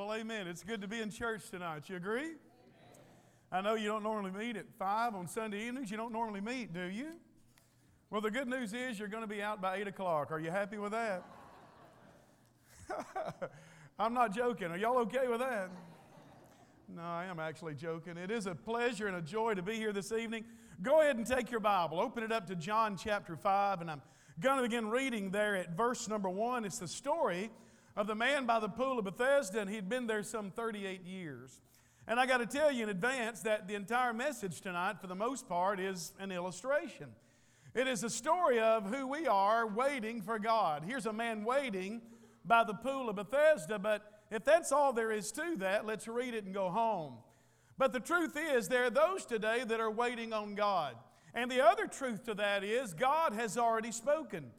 Well, amen. It's good to be in church tonight. You agree? I know you don't normally meet at 5 on Sunday evenings. You don't normally meet, do you? Well, the good news is you're going to be out by 8 o'clock. Are you happy with that? I'm not joking. Are y'all okay with that? No, I am actually joking. It is a pleasure and a joy to be here this evening. Go ahead and take your Bible, open it up to John chapter 5, and I'm going to begin reading there at verse number 1. It's the story of the man by the pool of Bethesda, and he'd been there some 38 years. And I got to tell you in advance that the entire message tonight, for the most part, is an illustration. It is a story of who we are waiting for God. Here's a man waiting by the pool of Bethesda, but if that's all there is to that, let's read it and go home. But the truth is, there are those today that are waiting on God. And the other truth to that is, God has already spoken.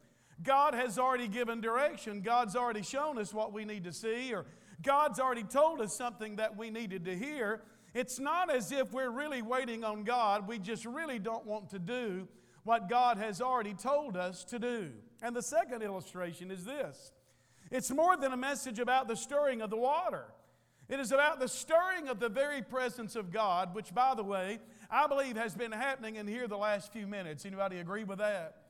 God has already given direction. God's already shown us what we need to see, or God's already told us something that we needed to hear. It's not as if we're really waiting on God. We just really don't want to do what God has already told us to do. And the second illustration is this it's more than a message about the stirring of the water. It is about the stirring of the very presence of God, which, by the way, I believe has been happening in here the last few minutes. Anybody agree with that?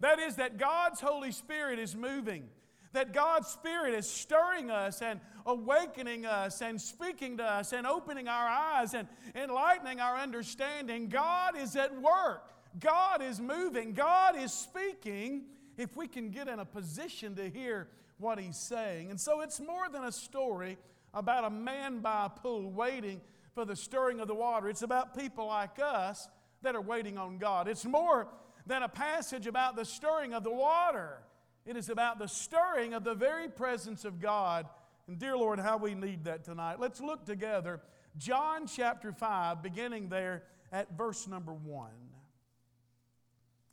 That is, that God's Holy Spirit is moving. That God's Spirit is stirring us and awakening us and speaking to us and opening our eyes and enlightening our understanding. God is at work. God is moving. God is speaking if we can get in a position to hear what He's saying. And so it's more than a story about a man by a pool waiting for the stirring of the water. It's about people like us that are waiting on God. It's more than a passage about the stirring of the water. It is about the stirring of the very presence of God. And dear Lord, how we need that tonight. Let's look together. John chapter 5, beginning there at verse number 1.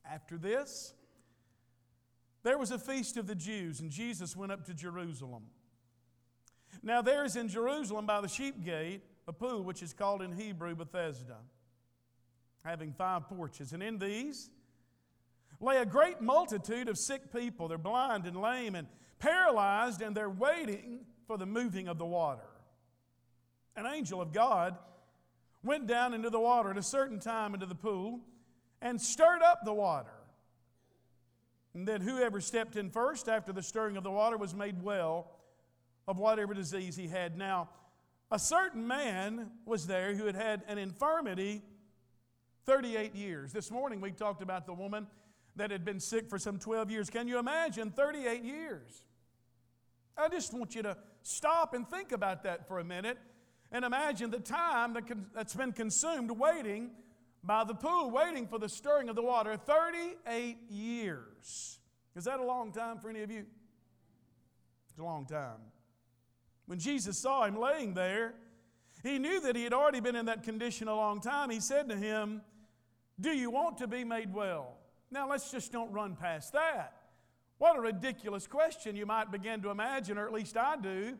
After this, there was a feast of the Jews, and Jesus went up to Jerusalem. Now, there is in Jerusalem by the sheep gate a pool which is called in Hebrew Bethesda, having five porches. And in these lay a great multitude of sick people. They're blind and lame and paralyzed, and they're waiting for the moving of the water. An angel of God went down into the water at a certain time into the pool and stirred up the water. And then whoever stepped in first after the stirring of the water was made well of whatever disease he had. Now, a certain man was there who had had an infirmity 38 years. This morning we talked about the woman that had been sick for some 12 years. Can you imagine 38 years? I just want you to stop and think about that for a minute and imagine the time that's been consumed waiting by the pool, waiting for the stirring of the water. 38 years. Is that a long time for any of you? It's a long time. When Jesus saw him laying there, he knew that he had already been in that condition a long time. He said to him, Do you want to be made well? Now, let's just don't run past that. What a ridiculous question you might begin to imagine, or at least I do.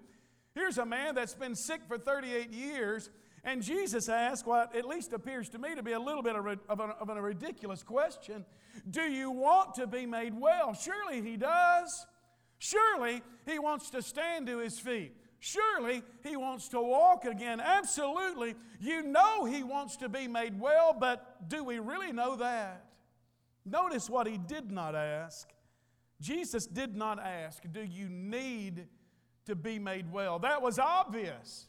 Here's a man that's been sick for 38 years, and Jesus asked what at least appears to me to be a little bit of a, of a, of a ridiculous question Do you want to be made well? Surely he does. Surely he wants to stand to his feet. Surely he wants to walk again. Absolutely. You know he wants to be made well, but do we really know that? Notice what he did not ask. Jesus did not ask, Do you need to be made well? That was obvious.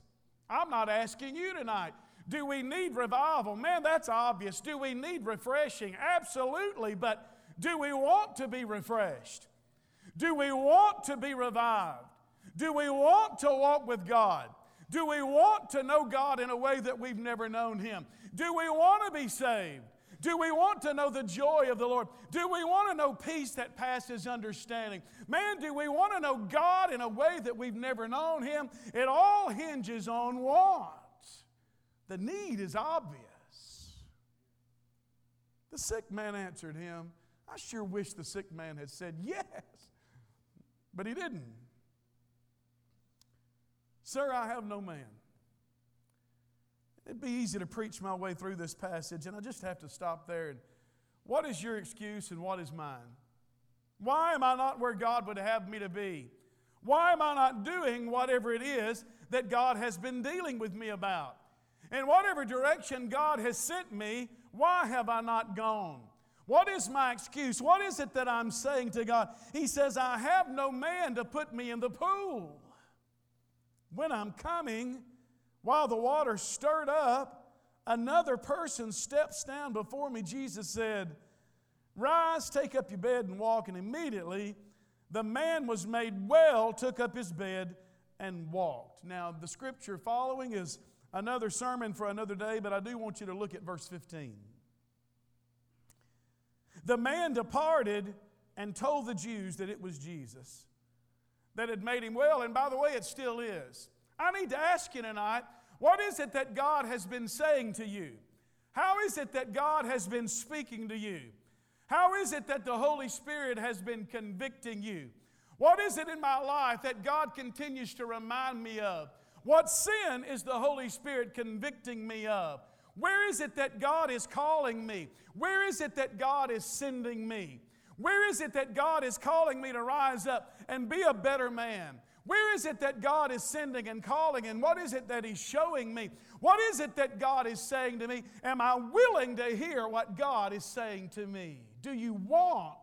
I'm not asking you tonight. Do we need revival? Man, that's obvious. Do we need refreshing? Absolutely. But do we want to be refreshed? Do we want to be revived? Do we want to walk with God? Do we want to know God in a way that we've never known Him? Do we want to be saved? Do we want to know the joy of the Lord? Do we want to know peace that passes understanding? Man, do we want to know God in a way that we've never known Him? It all hinges on want. The need is obvious. The sick man answered him, I sure wish the sick man had said yes, but he didn't. Sir, I have no man. It'd be easy to preach my way through this passage, and I just have to stop there. And what is your excuse and what is mine? Why am I not where God would have me to be? Why am I not doing whatever it is that God has been dealing with me about? In whatever direction God has sent me, why have I not gone? What is my excuse? What is it that I'm saying to God? He says, I have no man to put me in the pool. When I'm coming, while the water stirred up, another person steps down before me. Jesus said, Rise, take up your bed, and walk. And immediately the man was made well, took up his bed, and walked. Now, the scripture following is another sermon for another day, but I do want you to look at verse 15. The man departed and told the Jews that it was Jesus that had made him well, and by the way, it still is. I need to ask you tonight what is it that God has been saying to you? How is it that God has been speaking to you? How is it that the Holy Spirit has been convicting you? What is it in my life that God continues to remind me of? What sin is the Holy Spirit convicting me of? Where is it that God is calling me? Where is it that God is sending me? Where is it that God is calling me to rise up and be a better man? Where is it that God is sending and calling? And what is it that He's showing me? What is it that God is saying to me? Am I willing to hear what God is saying to me? Do you want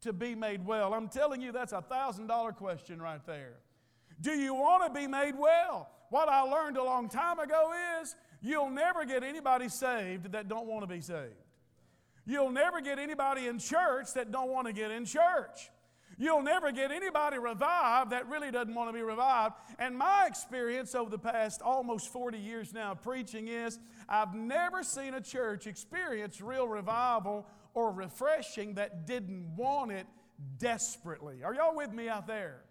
to be made well? I'm telling you, that's a $1,000 question right there. Do you want to be made well? What I learned a long time ago is you'll never get anybody saved that don't want to be saved. You'll never get anybody in church that don't want to get in church. You'll never get anybody revived that really doesn't want to be revived. And my experience over the past almost 40 years now preaching is I've never seen a church experience real revival or refreshing that didn't want it desperately. Are y'all with me out there?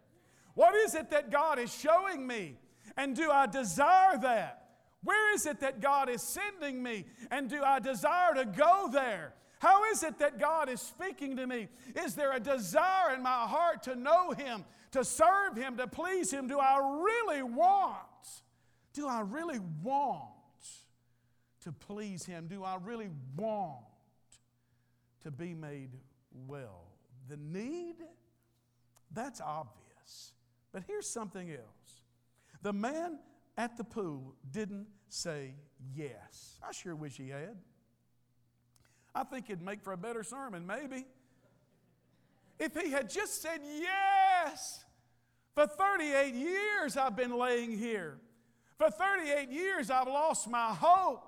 What is it that God is showing me? And do I desire that? Where is it that God is sending me? And do I desire to go there? How is it that God is speaking to me? Is there a desire in my heart to know Him, to serve Him, to please Him? Do I really want? Do I really want to please Him? Do I really want to be made well? The need? That's obvious. But here's something else. The man at the pool didn't say yes. I sure wish he had. I think it'd make for a better sermon, maybe. If he had just said yes. For 38 years I've been laying here. For 38 years I've lost my hope.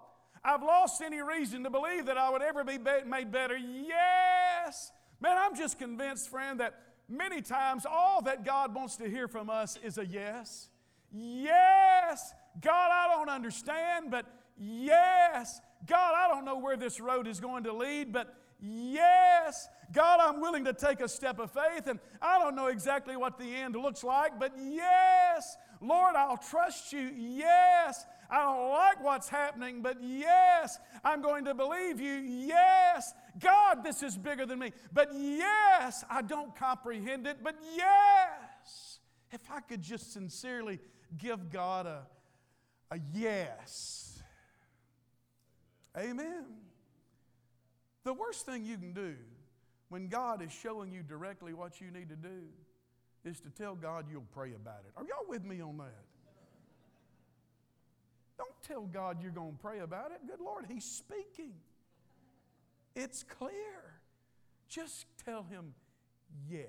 I've lost any reason to believe that I would ever be made better. Yes. Man, I'm just convinced, friend, that many times all that God wants to hear from us is a yes. Yes. God, I don't understand, but yes. God, I don't know where this road is going to lead, but yes. God, I'm willing to take a step of faith, and I don't know exactly what the end looks like, but yes. Lord, I'll trust you. Yes. I don't like what's happening, but yes, I'm going to believe you. Yes, God, this is bigger than me. But yes, I don't comprehend it, but yes. If I could just sincerely give God a, a yes. Amen. The worst thing you can do when God is showing you directly what you need to do is to tell God you'll pray about it. Are y'all with me on that? Don't tell God you're going to pray about it. Good Lord, He's speaking. It's clear. Just tell Him yes.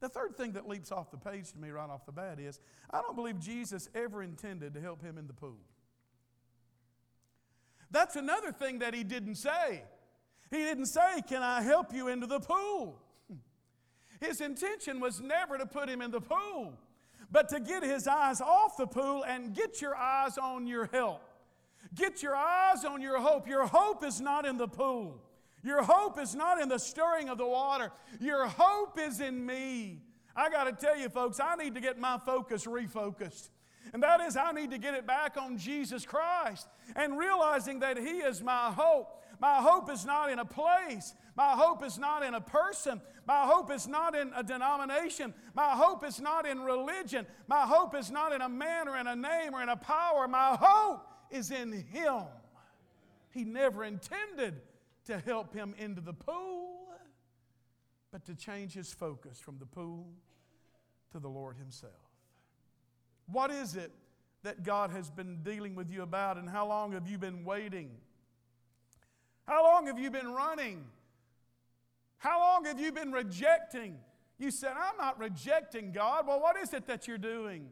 The third thing that leaps off the page to me right off the bat is I don't believe Jesus ever intended to help him in the pool. That's another thing that he didn't say. He didn't say, Can I help you into the pool? His intention was never to put him in the pool, but to get his eyes off the pool and get your eyes on your help. Get your eyes on your hope. Your hope is not in the pool. Your hope is not in the stirring of the water. Your hope is in me. I got to tell you, folks, I need to get my focus refocused. And that is, I need to get it back on Jesus Christ and realizing that He is my hope. My hope is not in a place. My hope is not in a person. My hope is not in a denomination. My hope is not in religion. My hope is not in a man or in a name or in a power. My hope is in Him. He never intended to help him into the pool, but to change his focus from the pool to the Lord Himself. What is it that God has been dealing with you about, and how long have you been waiting? How long have you been running? How long have you been rejecting? You said, I'm not rejecting God. Well, what is it that you're doing?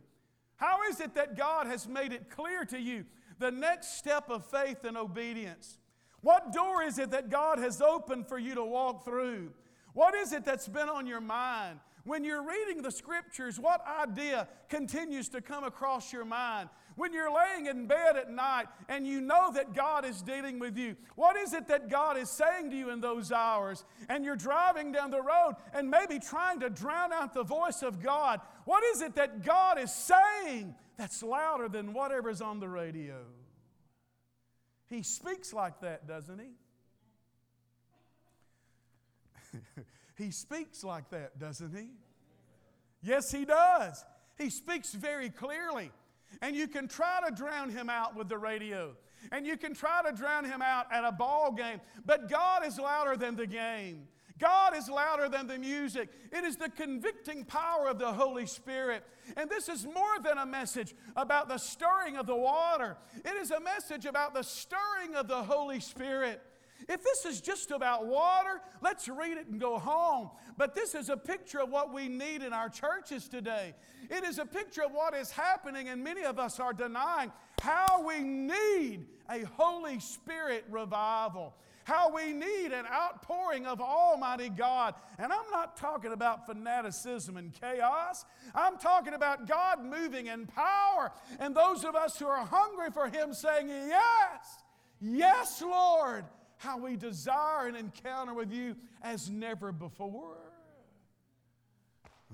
How is it that God has made it clear to you the next step of faith and obedience? What door is it that God has opened for you to walk through? What is it that's been on your mind? When you're reading the scriptures, what idea continues to come across your mind? When you're laying in bed at night and you know that God is dealing with you, what is it that God is saying to you in those hours? And you're driving down the road and maybe trying to drown out the voice of God. What is it that God is saying that's louder than whatever's on the radio? He speaks like that, doesn't he? he speaks like that, doesn't he? Yes, he does. He speaks very clearly. And you can try to drown him out with the radio. And you can try to drown him out at a ball game. But God is louder than the game. God is louder than the music. It is the convicting power of the Holy Spirit. And this is more than a message about the stirring of the water, it is a message about the stirring of the Holy Spirit. If this is just about water, let's read it and go home. But this is a picture of what we need in our churches today. It is a picture of what is happening, and many of us are denying how we need a Holy Spirit revival. How we need an outpouring of Almighty God. And I'm not talking about fanaticism and chaos. I'm talking about God moving in power. And those of us who are hungry for Him saying, Yes, yes, Lord how we desire an encounter with you as never before.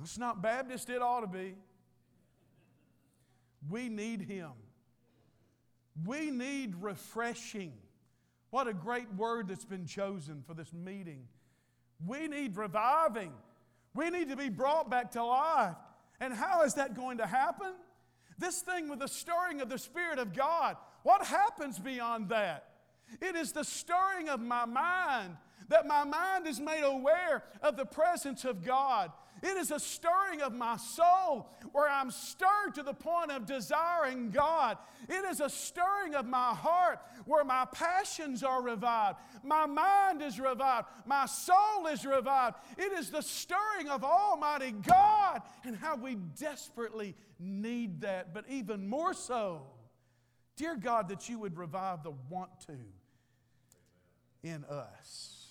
It's not Baptist, it ought to be. We need Him. We need refreshing. What a great word that's been chosen for this meeting. We need reviving. We need to be brought back to life. And how is that going to happen? This thing with the stirring of the Spirit of God. What happens beyond that? It is the stirring of my mind that my mind is made aware of the presence of God. It is a stirring of my soul where I'm stirred to the point of desiring God. It is a stirring of my heart where my passions are revived. My mind is revived. My soul is revived. It is the stirring of Almighty God and how we desperately need that, but even more so. Dear God, that you would revive the want to in us.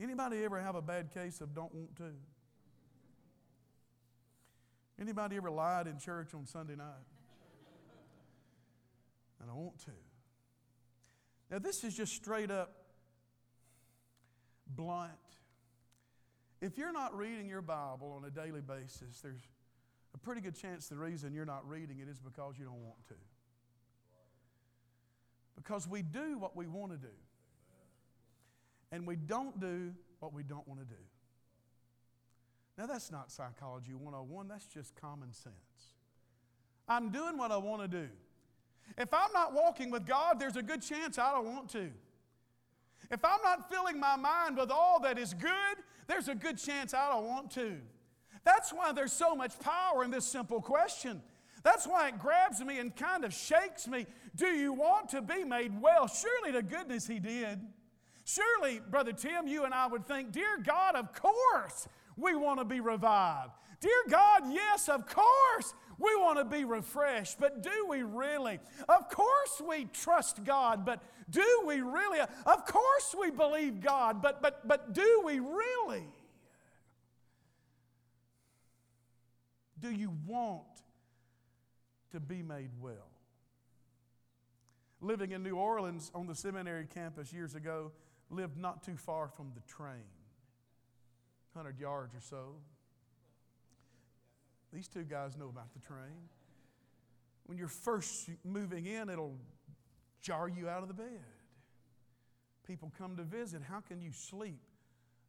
Anybody ever have a bad case of don't want to? Anybody ever lied in church on Sunday night? And I want to. Now, this is just straight up blunt. If you're not reading your Bible on a daily basis, there's a pretty good chance the reason you're not reading it is because you don't want to. Because we do what we want to do and we don't do what we don't want to do. Now, that's not psychology 101, that's just common sense. I'm doing what I want to do. If I'm not walking with God, there's a good chance I don't want to. If I'm not filling my mind with all that is good, there's a good chance I don't want to. That's why there's so much power in this simple question. That's why it grabs me and kind of shakes me. Do you want to be made well? Surely to goodness He did. Surely, Brother Tim, you and I would think, Dear God, of course we want to be revived. Dear God, yes, of course we want to be refreshed, but do we really? Of course we trust God, but do we really? Of course we believe God, but but but do we really? Do you want to be made well? Living in New Orleans on the seminary campus years ago, lived not too far from the train, 100 yards or so. These two guys know about the train. When you're first moving in, it'll jar you out of the bed. People come to visit. How can you sleep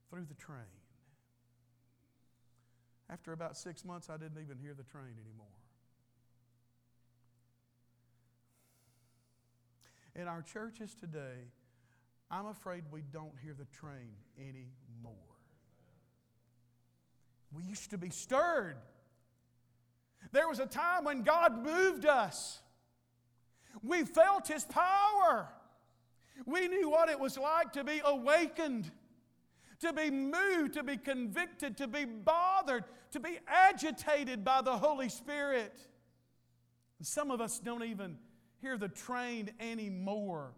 through the train? After about six months, I didn't even hear the train anymore. In our churches today, I'm afraid we don't hear the train anymore. We used to be stirred. There was a time when God moved us. We felt His power. We knew what it was like to be awakened, to be moved, to be convicted, to be bothered, to be agitated by the Holy Spirit. Some of us don't even hear the train anymore.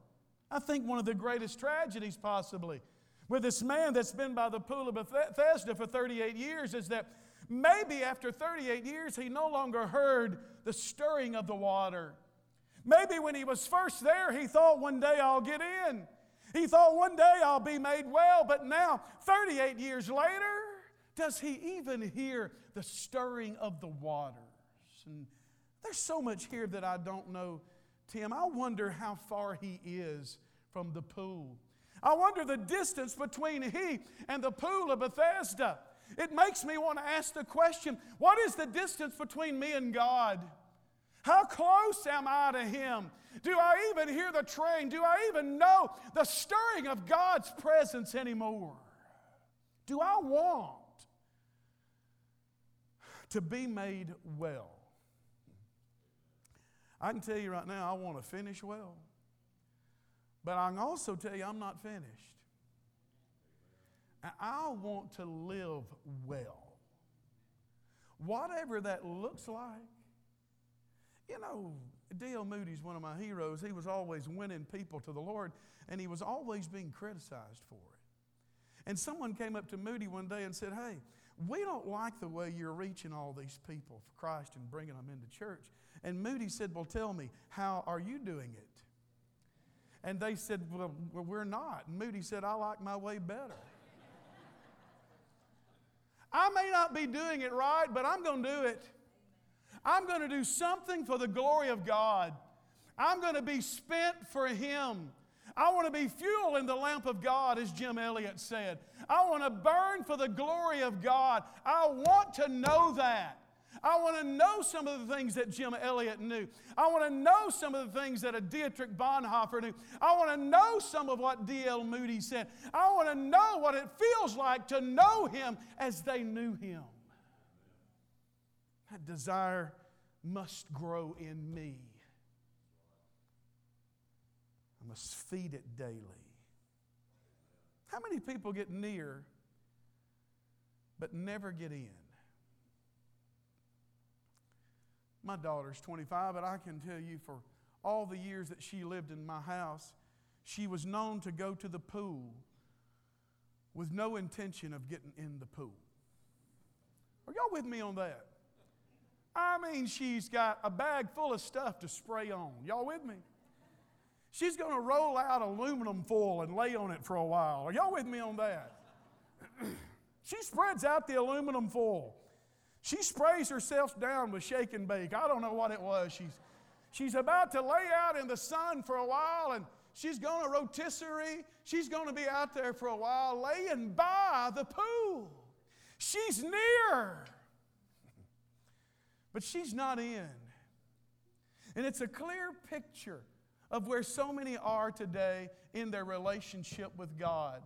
I think one of the greatest tragedies, possibly, with this man that's been by the pool of Bethesda for 38 years is that maybe after 38 years he no longer heard the stirring of the water. Maybe when he was first there, he thought one day I'll get in. He thought one day I'll be made well, but now, 38 years later, does he even hear the stirring of the waters? And there's so much here that I don't know, Tim. I wonder how far he is from the pool. I wonder the distance between he and the pool of Bethesda. It makes me want to ask the question what is the distance between me and God? How close am I to Him? Do I even hear the train? Do I even know the stirring of God's presence anymore? Do I want to be made well? I can tell you right now, I want to finish well. But I can also tell you, I'm not finished. I want to live well. Whatever that looks like. You know, D.L. Moody's one of my heroes. He was always winning people to the Lord, and he was always being criticized for it. And someone came up to Moody one day and said, Hey, we don't like the way you're reaching all these people for Christ and bringing them into church. And Moody said, Well, tell me, how are you doing it? And they said, Well, we're not. And Moody said, I like my way better. I may not be doing it right, but I'm going to do it. I'm going to do something for the glory of God. I'm going to be spent for Him. I want to be fuel in the lamp of God, as Jim Elliot said. I want to burn for the glory of God. I want to know that. I want to know some of the things that Jim Elliot knew. I want to know some of the things that a Dietrich Bonhoeffer knew. I want to know some of what D.L. Moody said. I want to know what it feels like to know him as they knew him. That desire must grow in me. I must feed it daily. How many people get near but never get in? My daughter's 25, but I can tell you for all the years that she lived in my house, she was known to go to the pool with no intention of getting in the pool. Are y'all with me on that? I mean, she's got a bag full of stuff to spray on. Y'all with me? She's going to roll out aluminum foil and lay on it for a while. Are y'all with me on that? she spreads out the aluminum foil. She sprays herself down with shake and bake. I don't know what it was. She's, she's about to lay out in the sun for a while and she's going to rotisserie. She's going to be out there for a while laying by the pool. She's near, but she's not in. And it's a clear picture of where so many are today in their relationship with God.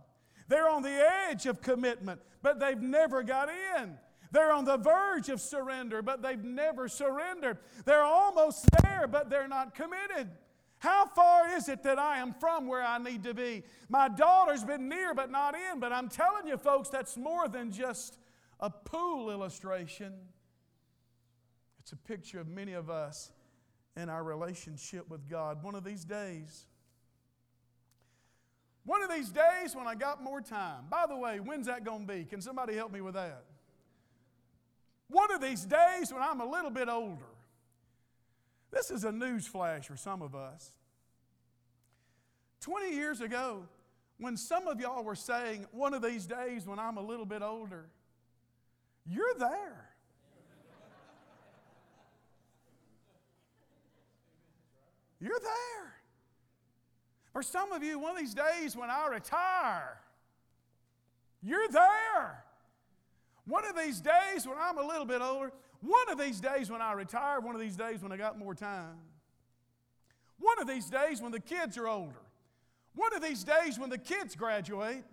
They're on the edge of commitment, but they've never got in. They're on the verge of surrender, but they've never surrendered. They're almost there, but they're not committed. How far is it that I am from where I need to be? My daughter's been near, but not in. But I'm telling you, folks, that's more than just a pool illustration. It's a picture of many of us in our relationship with God. One of these days, one of these days when I got more time. By the way, when's that going to be? Can somebody help me with that? One of these days when I'm a little bit older, this is a news flash for some of us. 20 years ago, when some of y'all were saying, one of these days when I'm a little bit older, you're there. You're there. For some of you, one of these days when I retire, you're there. One of these days when I'm a little bit older, one of these days when I retire, one of these days when I got more time, one of these days when the kids are older, one of these days when the kids graduate,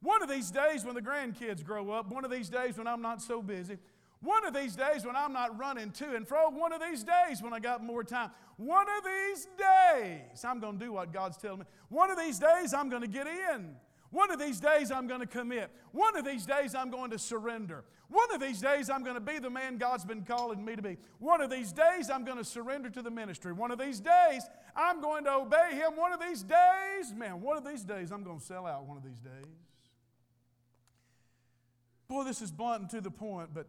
one of these days when the grandkids grow up, one of these days when I'm not so busy, One of these days when I'm not running to and fro, one of these days when I got more time, one of these days I'm going to do what God's telling me. One of these days I'm going to get in. One of these days I'm going to commit. One of these days I'm going to surrender. One of these days I'm going to be the man God's been calling me to be. One of these days I'm going to surrender to the ministry. One of these days I'm going to obey Him. One of these days, man, one of these days I'm going to sell out one of these days. Boy, this is blunt and to the point, but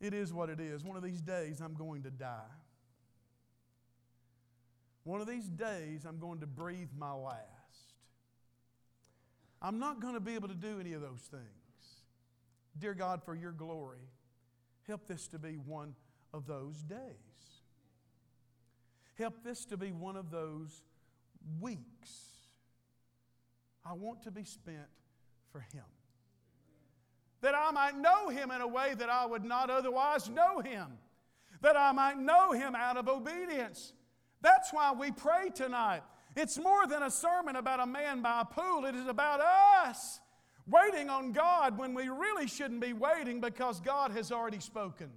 it is what it is. One of these days I'm going to die. One of these days I'm going to breathe my last. I'm not going to be able to do any of those things. Dear God, for your glory, help this to be one of those days. Help this to be one of those weeks. I want to be spent for Him. That I might know Him in a way that I would not otherwise know Him. That I might know Him out of obedience. That's why we pray tonight. It's more than a sermon about a man by a pool, it is about us waiting on God when we really shouldn't be waiting because God has already spoken.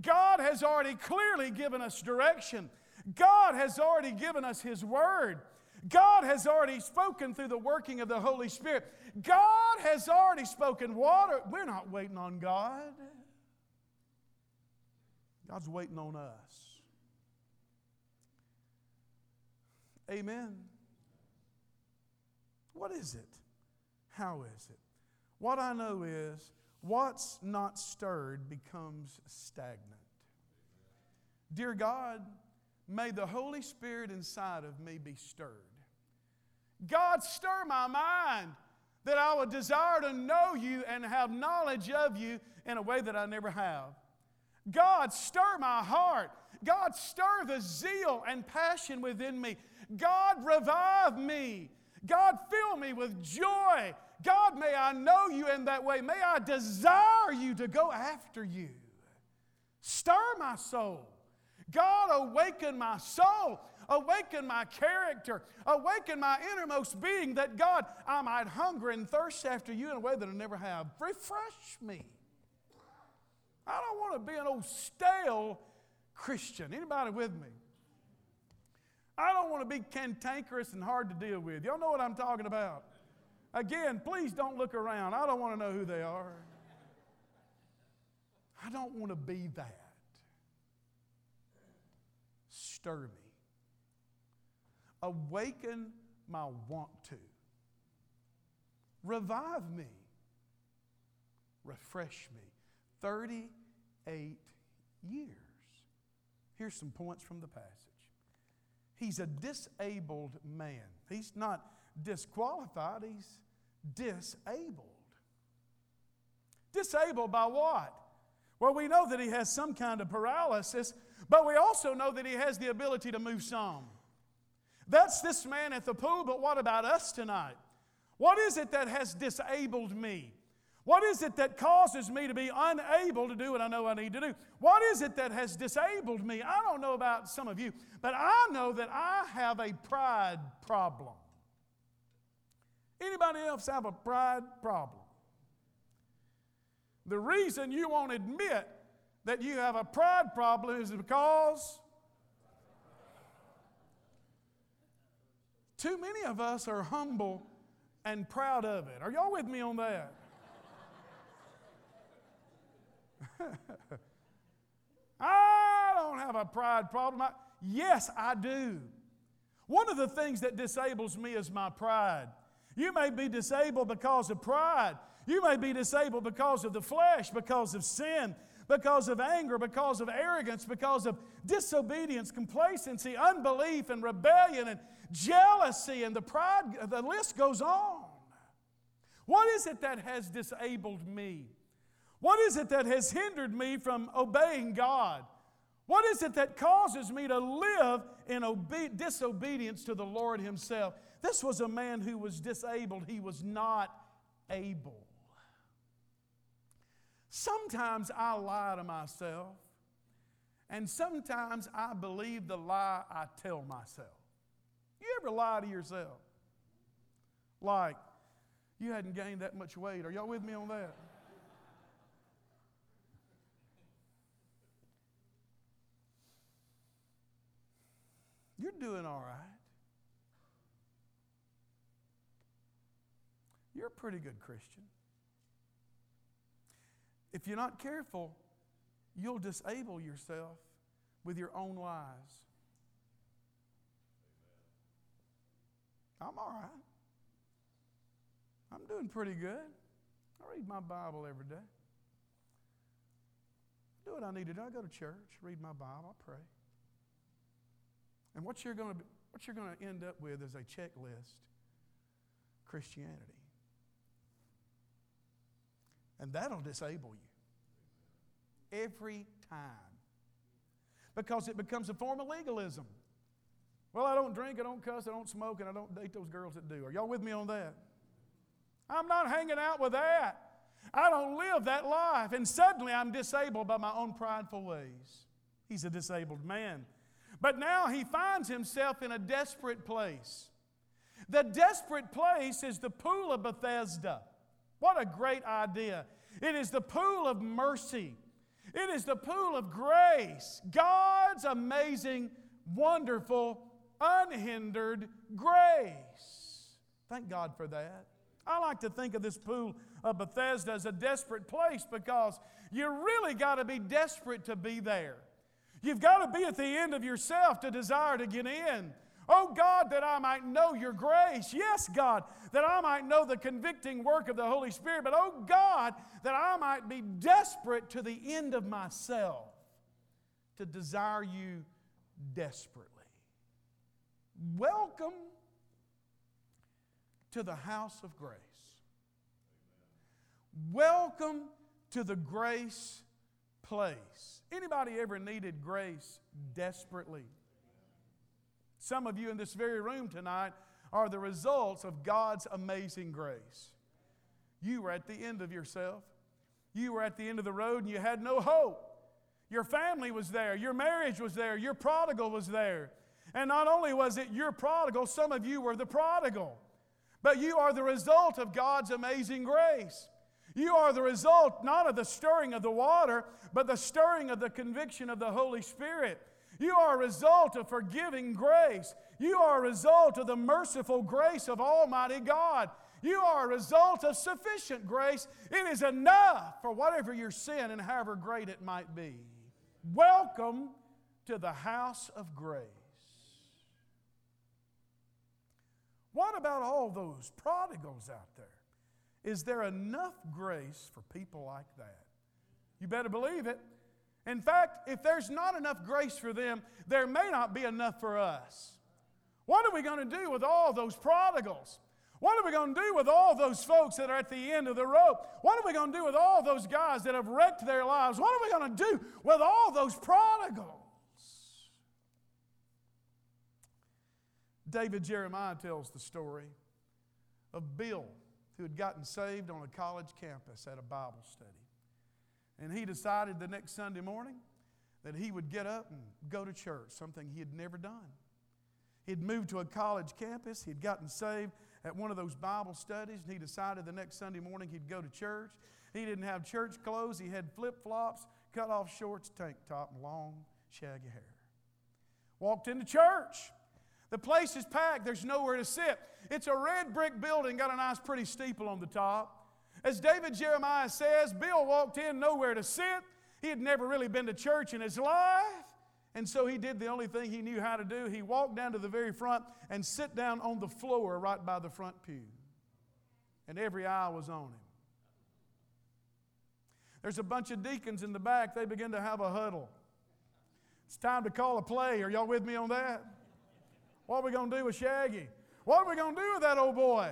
God has already clearly given us direction. God has already given us His Word. God has already spoken through the working of the Holy Spirit. God has already spoken water. We're not waiting on God. God's waiting on us. Amen. What is it? How is it? What I know is what's not stirred becomes stagnant. Dear God, may the Holy Spirit inside of me be stirred. God, stir my mind that I would desire to know you and have knowledge of you in a way that I never have. God, stir my heart. God, stir the zeal and passion within me God, revive me. God, fill me with joy. God, may I know you in that way. May I desire you to go after you. Stir my soul. God, awaken my soul. Awaken my character. Awaken my innermost being that, God, I might hunger and thirst after you in a way that I never have. Refresh me. I don't want to be an old stale Christian. Anybody with me? I don't want to be cantankerous and hard to deal with. Y'all know what I'm talking about. Again, please don't look around. I don't want to know who they are. I don't want to be that. Stir me. Awaken my want to. Revive me. Refresh me. 38 years. Here's some points from the passage. He's a disabled man. He's not disqualified, he's disabled. Disabled by what? Well, we know that he has some kind of paralysis, but we also know that he has the ability to move some. That's this man at the pool, but what about us tonight? What is it that has disabled me? What is it that causes me to be unable to do what I know I need to do? What is it that has disabled me? I don't know about some of you, but I know that I have a pride problem. Anybody else have a pride problem? The reason you won't admit that you have a pride problem is because too many of us are humble and proud of it. Are y'all with me on that? I don't have a pride problem. I, yes, I do. One of the things that disables me is my pride. You may be disabled because of pride. You may be disabled because of the flesh, because of sin, because of anger, because of arrogance, because of disobedience, complacency, unbelief, and rebellion, and jealousy, and the pride, the list goes on. What is it that has disabled me? What is it that has hindered me from obeying God? What is it that causes me to live in obe- disobedience to the Lord Himself? This was a man who was disabled, he was not able. Sometimes I lie to myself, and sometimes I believe the lie I tell myself. You ever lie to yourself? Like, you hadn't gained that much weight. Are y'all with me on that? You're doing all right. You're a pretty good Christian. If you're not careful, you'll disable yourself with your own lies. I'm all right. I'm doing pretty good. I read my Bible every day. Do what I need to do. I go to church, read my Bible, I pray. And what you're going to what you're going to end up with is a checklist Christianity. And that'll disable you every time because it becomes a form of legalism. Well, I don't drink, I don't cuss, I don't smoke, and I don't date those girls that do. Are y'all with me on that? I'm not hanging out with that. I don't live that life. And suddenly I'm disabled by my own prideful ways. He's a disabled man. But now he finds himself in a desperate place. The desperate place is the pool of Bethesda. What a great idea! It is the pool of mercy. It is the pool of grace. God's amazing, wonderful, unhindered grace. Thank God for that. I like to think of this pool of Bethesda as a desperate place because you really got to be desperate to be there. You've got to be at the end of yourself to desire to get in. Oh God, that I might know your grace. Yes, God, that I might know the convicting work of the Holy Spirit. But oh God, that I might be desperate to the end of myself to desire you desperately. Welcome to the house of grace. Welcome to the grace place. Anybody ever needed grace desperately? Some of you in this very room tonight are the results of God's amazing grace. You were at the end of yourself. You were at the end of the road and you had no hope. Your family was there. Your marriage was there. Your prodigal was there. And not only was it your prodigal, some of you were the prodigal. But you are the result of God's amazing grace. You are the result not of the stirring of the water, but the stirring of the conviction of the Holy Spirit. You are a result of forgiving grace. You are a result of the merciful grace of Almighty God. You are a result of sufficient grace. It is enough for whatever your sin and however great it might be. Welcome to the house of grace. What about all those prodigals out there? Is there enough grace for people like that? You better believe it. In fact, if there's not enough grace for them, there may not be enough for us. What are we going to do with all those prodigals? What are we going to do with all those folks that are at the end of the rope? What are we going to do with all those guys that have wrecked their lives? What are we going to do with all those prodigals? David Jeremiah tells the story of Bill, who had gotten saved on a college campus at a Bible study. And he decided the next Sunday morning that he would get up and go to church, something he had never done. He'd moved to a college campus, he'd gotten saved at one of those Bible studies, and he decided the next Sunday morning he'd go to church. He didn't have church clothes, he had flip flops, cut off shorts, tank top, and long, shaggy hair. Walked into church. The place is packed, there's nowhere to sit. It's a red brick building, got a nice, pretty steeple on the top. As David Jeremiah says, Bill walked in nowhere to sit. He had never really been to church in his life. And so he did the only thing he knew how to do. He walked down to the very front and sit down on the floor right by the front pew. And every eye was on him. There's a bunch of deacons in the back. They begin to have a huddle. It's time to call a play. Are y'all with me on that? What are we going to do with Shaggy? What are we going to do with that old boy?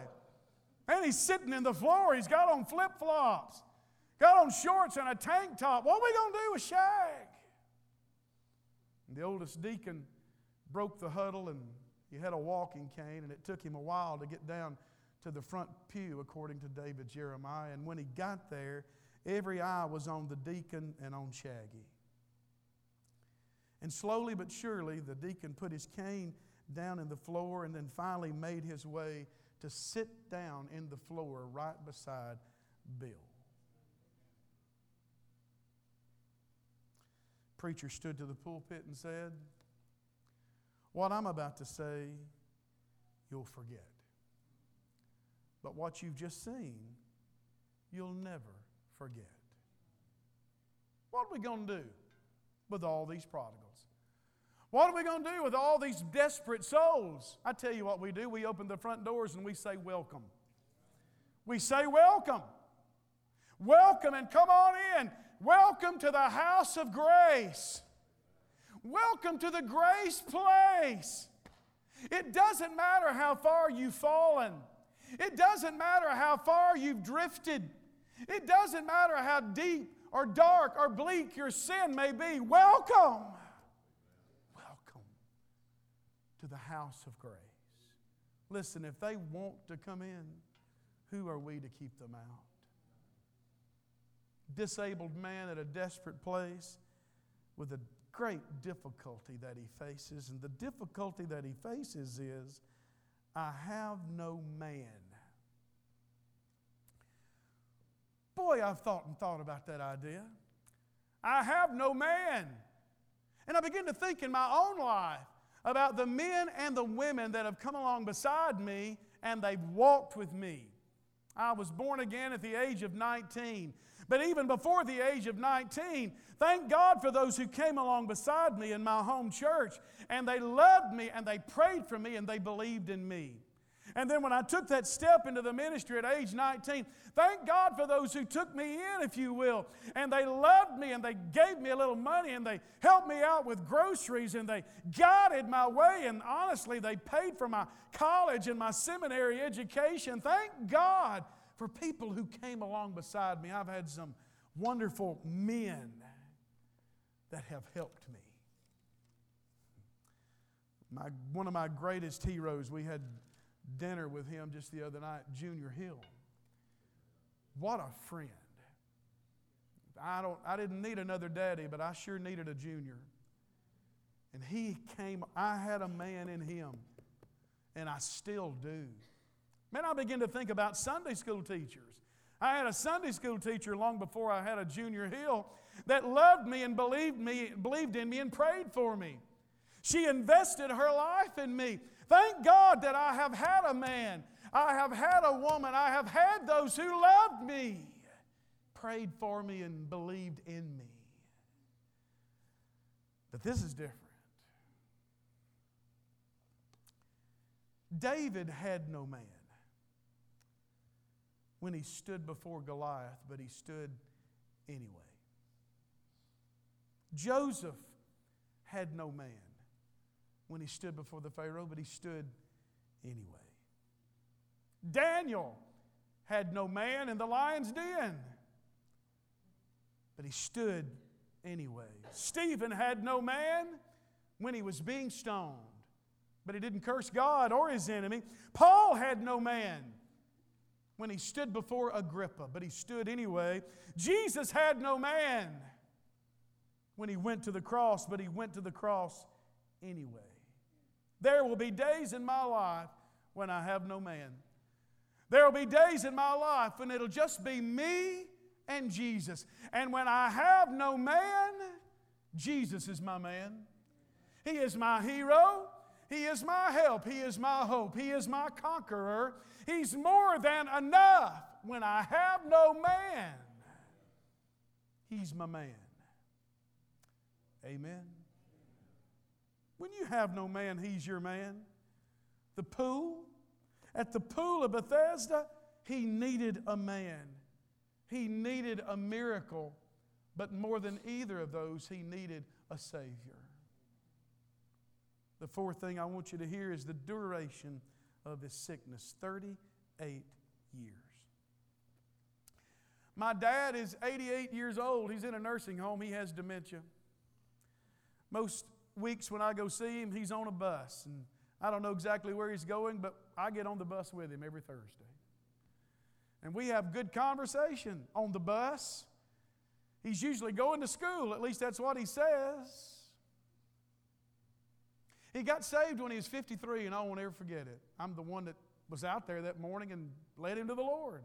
And he's sitting in the floor. He's got on flip flops, got on shorts and a tank top. What are we going to do with Shag? And the oldest deacon broke the huddle and he had a walking cane, and it took him a while to get down to the front pew, according to David Jeremiah. And when he got there, every eye was on the deacon and on Shaggy. And slowly but surely, the deacon put his cane down in the floor and then finally made his way to sit down in the floor right beside Bill. Preacher stood to the pulpit and said, What I'm about to say, you'll forget. But what you've just seen, you'll never forget. What are we going to do with all these prodigals? What are we going to do with all these desperate souls? I tell you what we do. We open the front doors and we say, Welcome. We say, Welcome. Welcome and come on in. Welcome to the house of grace. Welcome to the grace place. It doesn't matter how far you've fallen. It doesn't matter how far you've drifted. It doesn't matter how deep or dark or bleak your sin may be. Welcome. To the house of grace. Listen, if they want to come in, who are we to keep them out? Disabled man at a desperate place with a great difficulty that he faces. And the difficulty that he faces is I have no man. Boy, I've thought and thought about that idea. I have no man. And I begin to think in my own life about the men and the women that have come along beside me and they've walked with me. I was born again at the age of 19. But even before the age of 19, thank God for those who came along beside me in my home church and they loved me and they prayed for me and they believed in me. And then when I took that step into the ministry at age 19, thank God for those who took me in, if you will. And they loved me and they gave me a little money and they helped me out with groceries and they guided my way. And honestly, they paid for my college and my seminary education. Thank God for people who came along beside me. I've had some wonderful men that have helped me. My, one of my greatest heroes, we had dinner with him just the other night, Junior Hill. What a friend. I, don't, I didn't need another daddy, but I sure needed a junior. And he came, I had a man in him, and I still do. Man, I begin to think about Sunday school teachers. I had a Sunday school teacher long before I had a Junior Hill that loved me and believed me, believed in me and prayed for me. She invested her life in me. Thank God that I have had a man, I have had a woman, I have had those who loved me, prayed for me, and believed in me. But this is different. David had no man when he stood before Goliath, but he stood anyway. Joseph had no man when he stood before the Pharaoh, but he stood anyway. Daniel had no man in the lion's den, but he stood anyway. Stephen had no man when he was being stoned, but he didn't curse God or his enemy. Paul had no man when he stood before Agrippa, but he stood anyway. Jesus had no man when he went to the cross, but he went to the cross anyway. There will be days in my life when I have no man. There will be days in my life when it'll just be me and Jesus. And when I have no man, Jesus is my man. He is my hero. He is my help. He is my hope. He is my conqueror. He's more than enough when I have no man. He's my man. Amen. When you have no man, he's your man. The pool, at the pool of Bethesda, he needed a man. He needed a miracle, but more than either of those, he needed a Savior. The fourth thing I want you to hear is the duration of his sickness 38 years. My dad is 88 years old. He's in a nursing home. He has dementia. Most weeks when I go see him, he's on a bus. And I don't know exactly where he's going, but I get on the bus with him every Thursday. And we have good conversation on the bus. He's usually going to school, at least that's what he says. He got saved when he was 53, and I won't ever forget it. I'm the one that was out there that morning and led him to the Lord.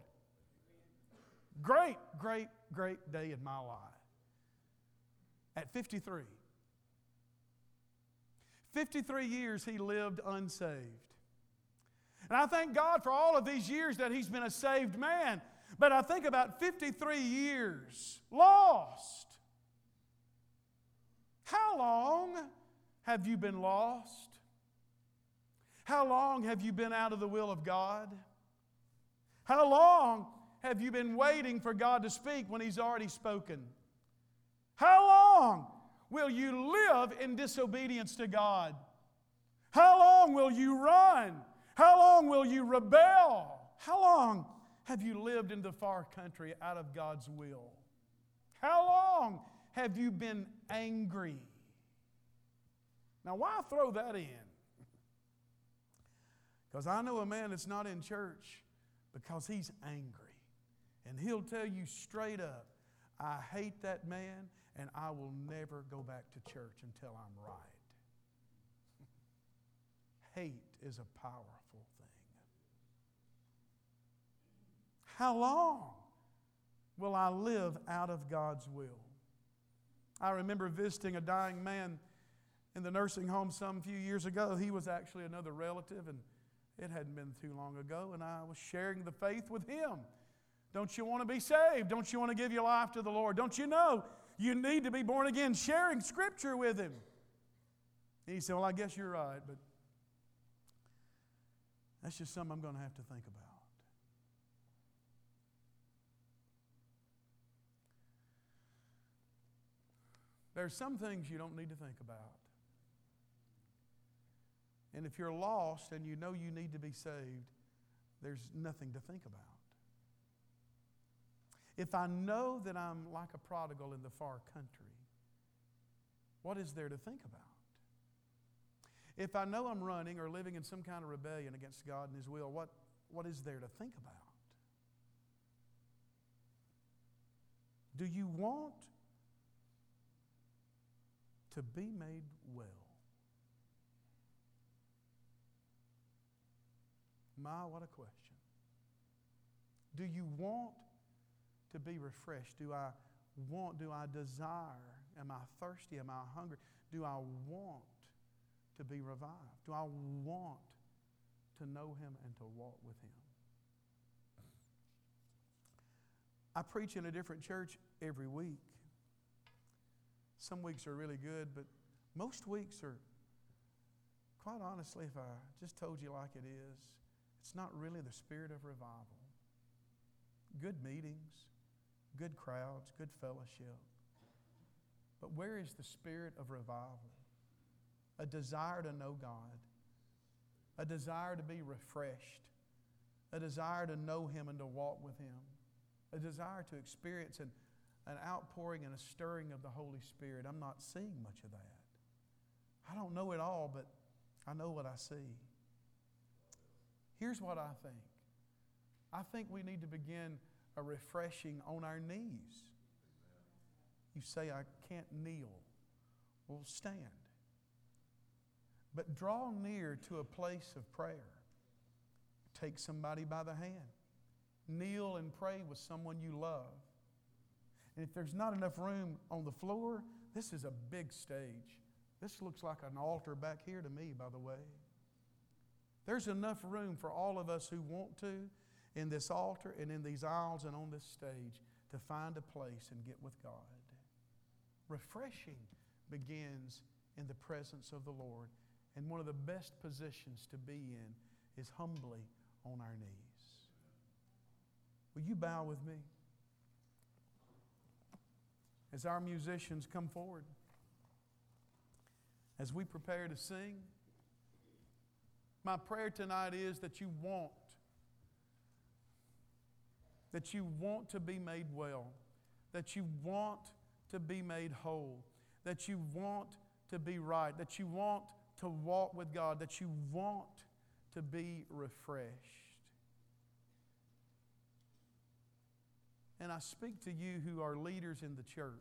Great, great, great day in my life. At 53. 53 years he lived unsaved. And I thank God for all of these years that he's been a saved man. But I think about 53 years lost. How long have you been lost? How long have you been out of the will of God? How long have you been waiting for God to speak when He's already spoken? How long will you live in disobedience to God? How long will you run? How long will you rebel? How long have you lived in the far country out of God's will? How long have you been angry? Now, why throw that in? Because I know a man that's not in church because he's angry. And he'll tell you straight up, I hate that man and I will never go back to church until I'm right. Hate is a powerful thing. How long will I live out of God's will? I remember visiting a dying man in the nursing home some few years ago. He was actually another relative, and it hadn't been too long ago, and I was sharing the faith with him. Don't you want to be saved? Don't you want to give your life to the Lord? Don't you know you need to be born again? Sharing Scripture with him. And he said, Well, I guess you're right, but that's just something I'm going to have to think about. There's some things you don't need to think about. And if you're lost and you know you need to be saved, there's nothing to think about. If I know that I'm like a prodigal in the far country, what is there to think about? If I know I'm running or living in some kind of rebellion against God and His will, what, what is there to think about? Do you want to be made well? My, what a question. Do you want to be refreshed? Do I want, do I desire? Am I thirsty? Am I hungry? Do I want to be revived? Do I want to know Him and to walk with Him? I preach in a different church every week. Some weeks are really good, but most weeks are, quite honestly, if I just told you like it is, it's not really the spirit of revival. Good meetings, good crowds, good fellowship. But where is the spirit of revival? A desire to know God, a desire to be refreshed, a desire to know Him and to walk with Him, a desire to experience an, an outpouring and a stirring of the Holy Spirit. I'm not seeing much of that. I don't know it all, but I know what I see. Here's what I think I think we need to begin a refreshing on our knees. You say, I can't kneel. Well, stand. But draw near to a place of prayer. Take somebody by the hand. Kneel and pray with someone you love. And if there's not enough room on the floor, this is a big stage. This looks like an altar back here to me, by the way. There's enough room for all of us who want to in this altar and in these aisles and on this stage to find a place and get with God. Refreshing begins in the presence of the Lord. And one of the best positions to be in is humbly on our knees. Will you bow with me? As our musicians come forward, as we prepare to sing, my prayer tonight is that you want, that you want to be made well, that you want to be made whole, that you want to be right, that you want to walk with God, that you want to be refreshed. And I speak to you who are leaders in the church.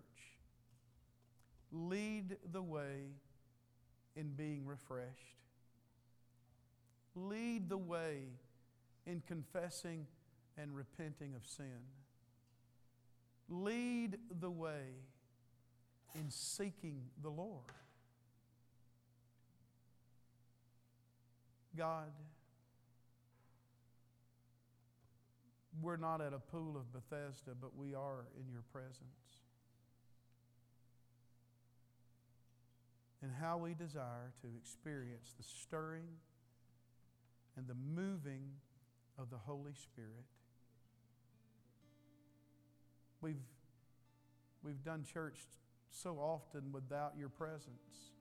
Lead the way in being refreshed lead the way in confessing and repenting of sin. Lead the way in seeking the Lord. God, we're not at a pool of Bethesda, but we are in your presence. And how we desire to experience the stirring and the moving of the Holy Spirit. We've, we've done church so often without your presence,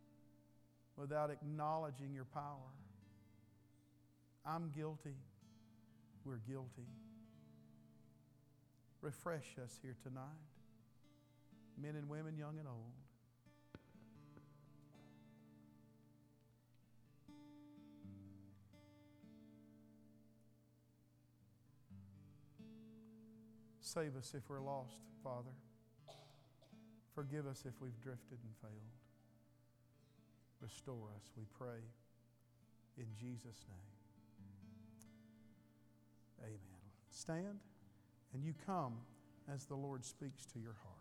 without acknowledging your power. I'm guilty. We're guilty. Refresh us here tonight, men and women, young and old. Save us if we're lost, Father. Forgive us if we've drifted and failed. Restore us, we pray, in Jesus' name. Amen. Stand and you come as the Lord speaks to your heart.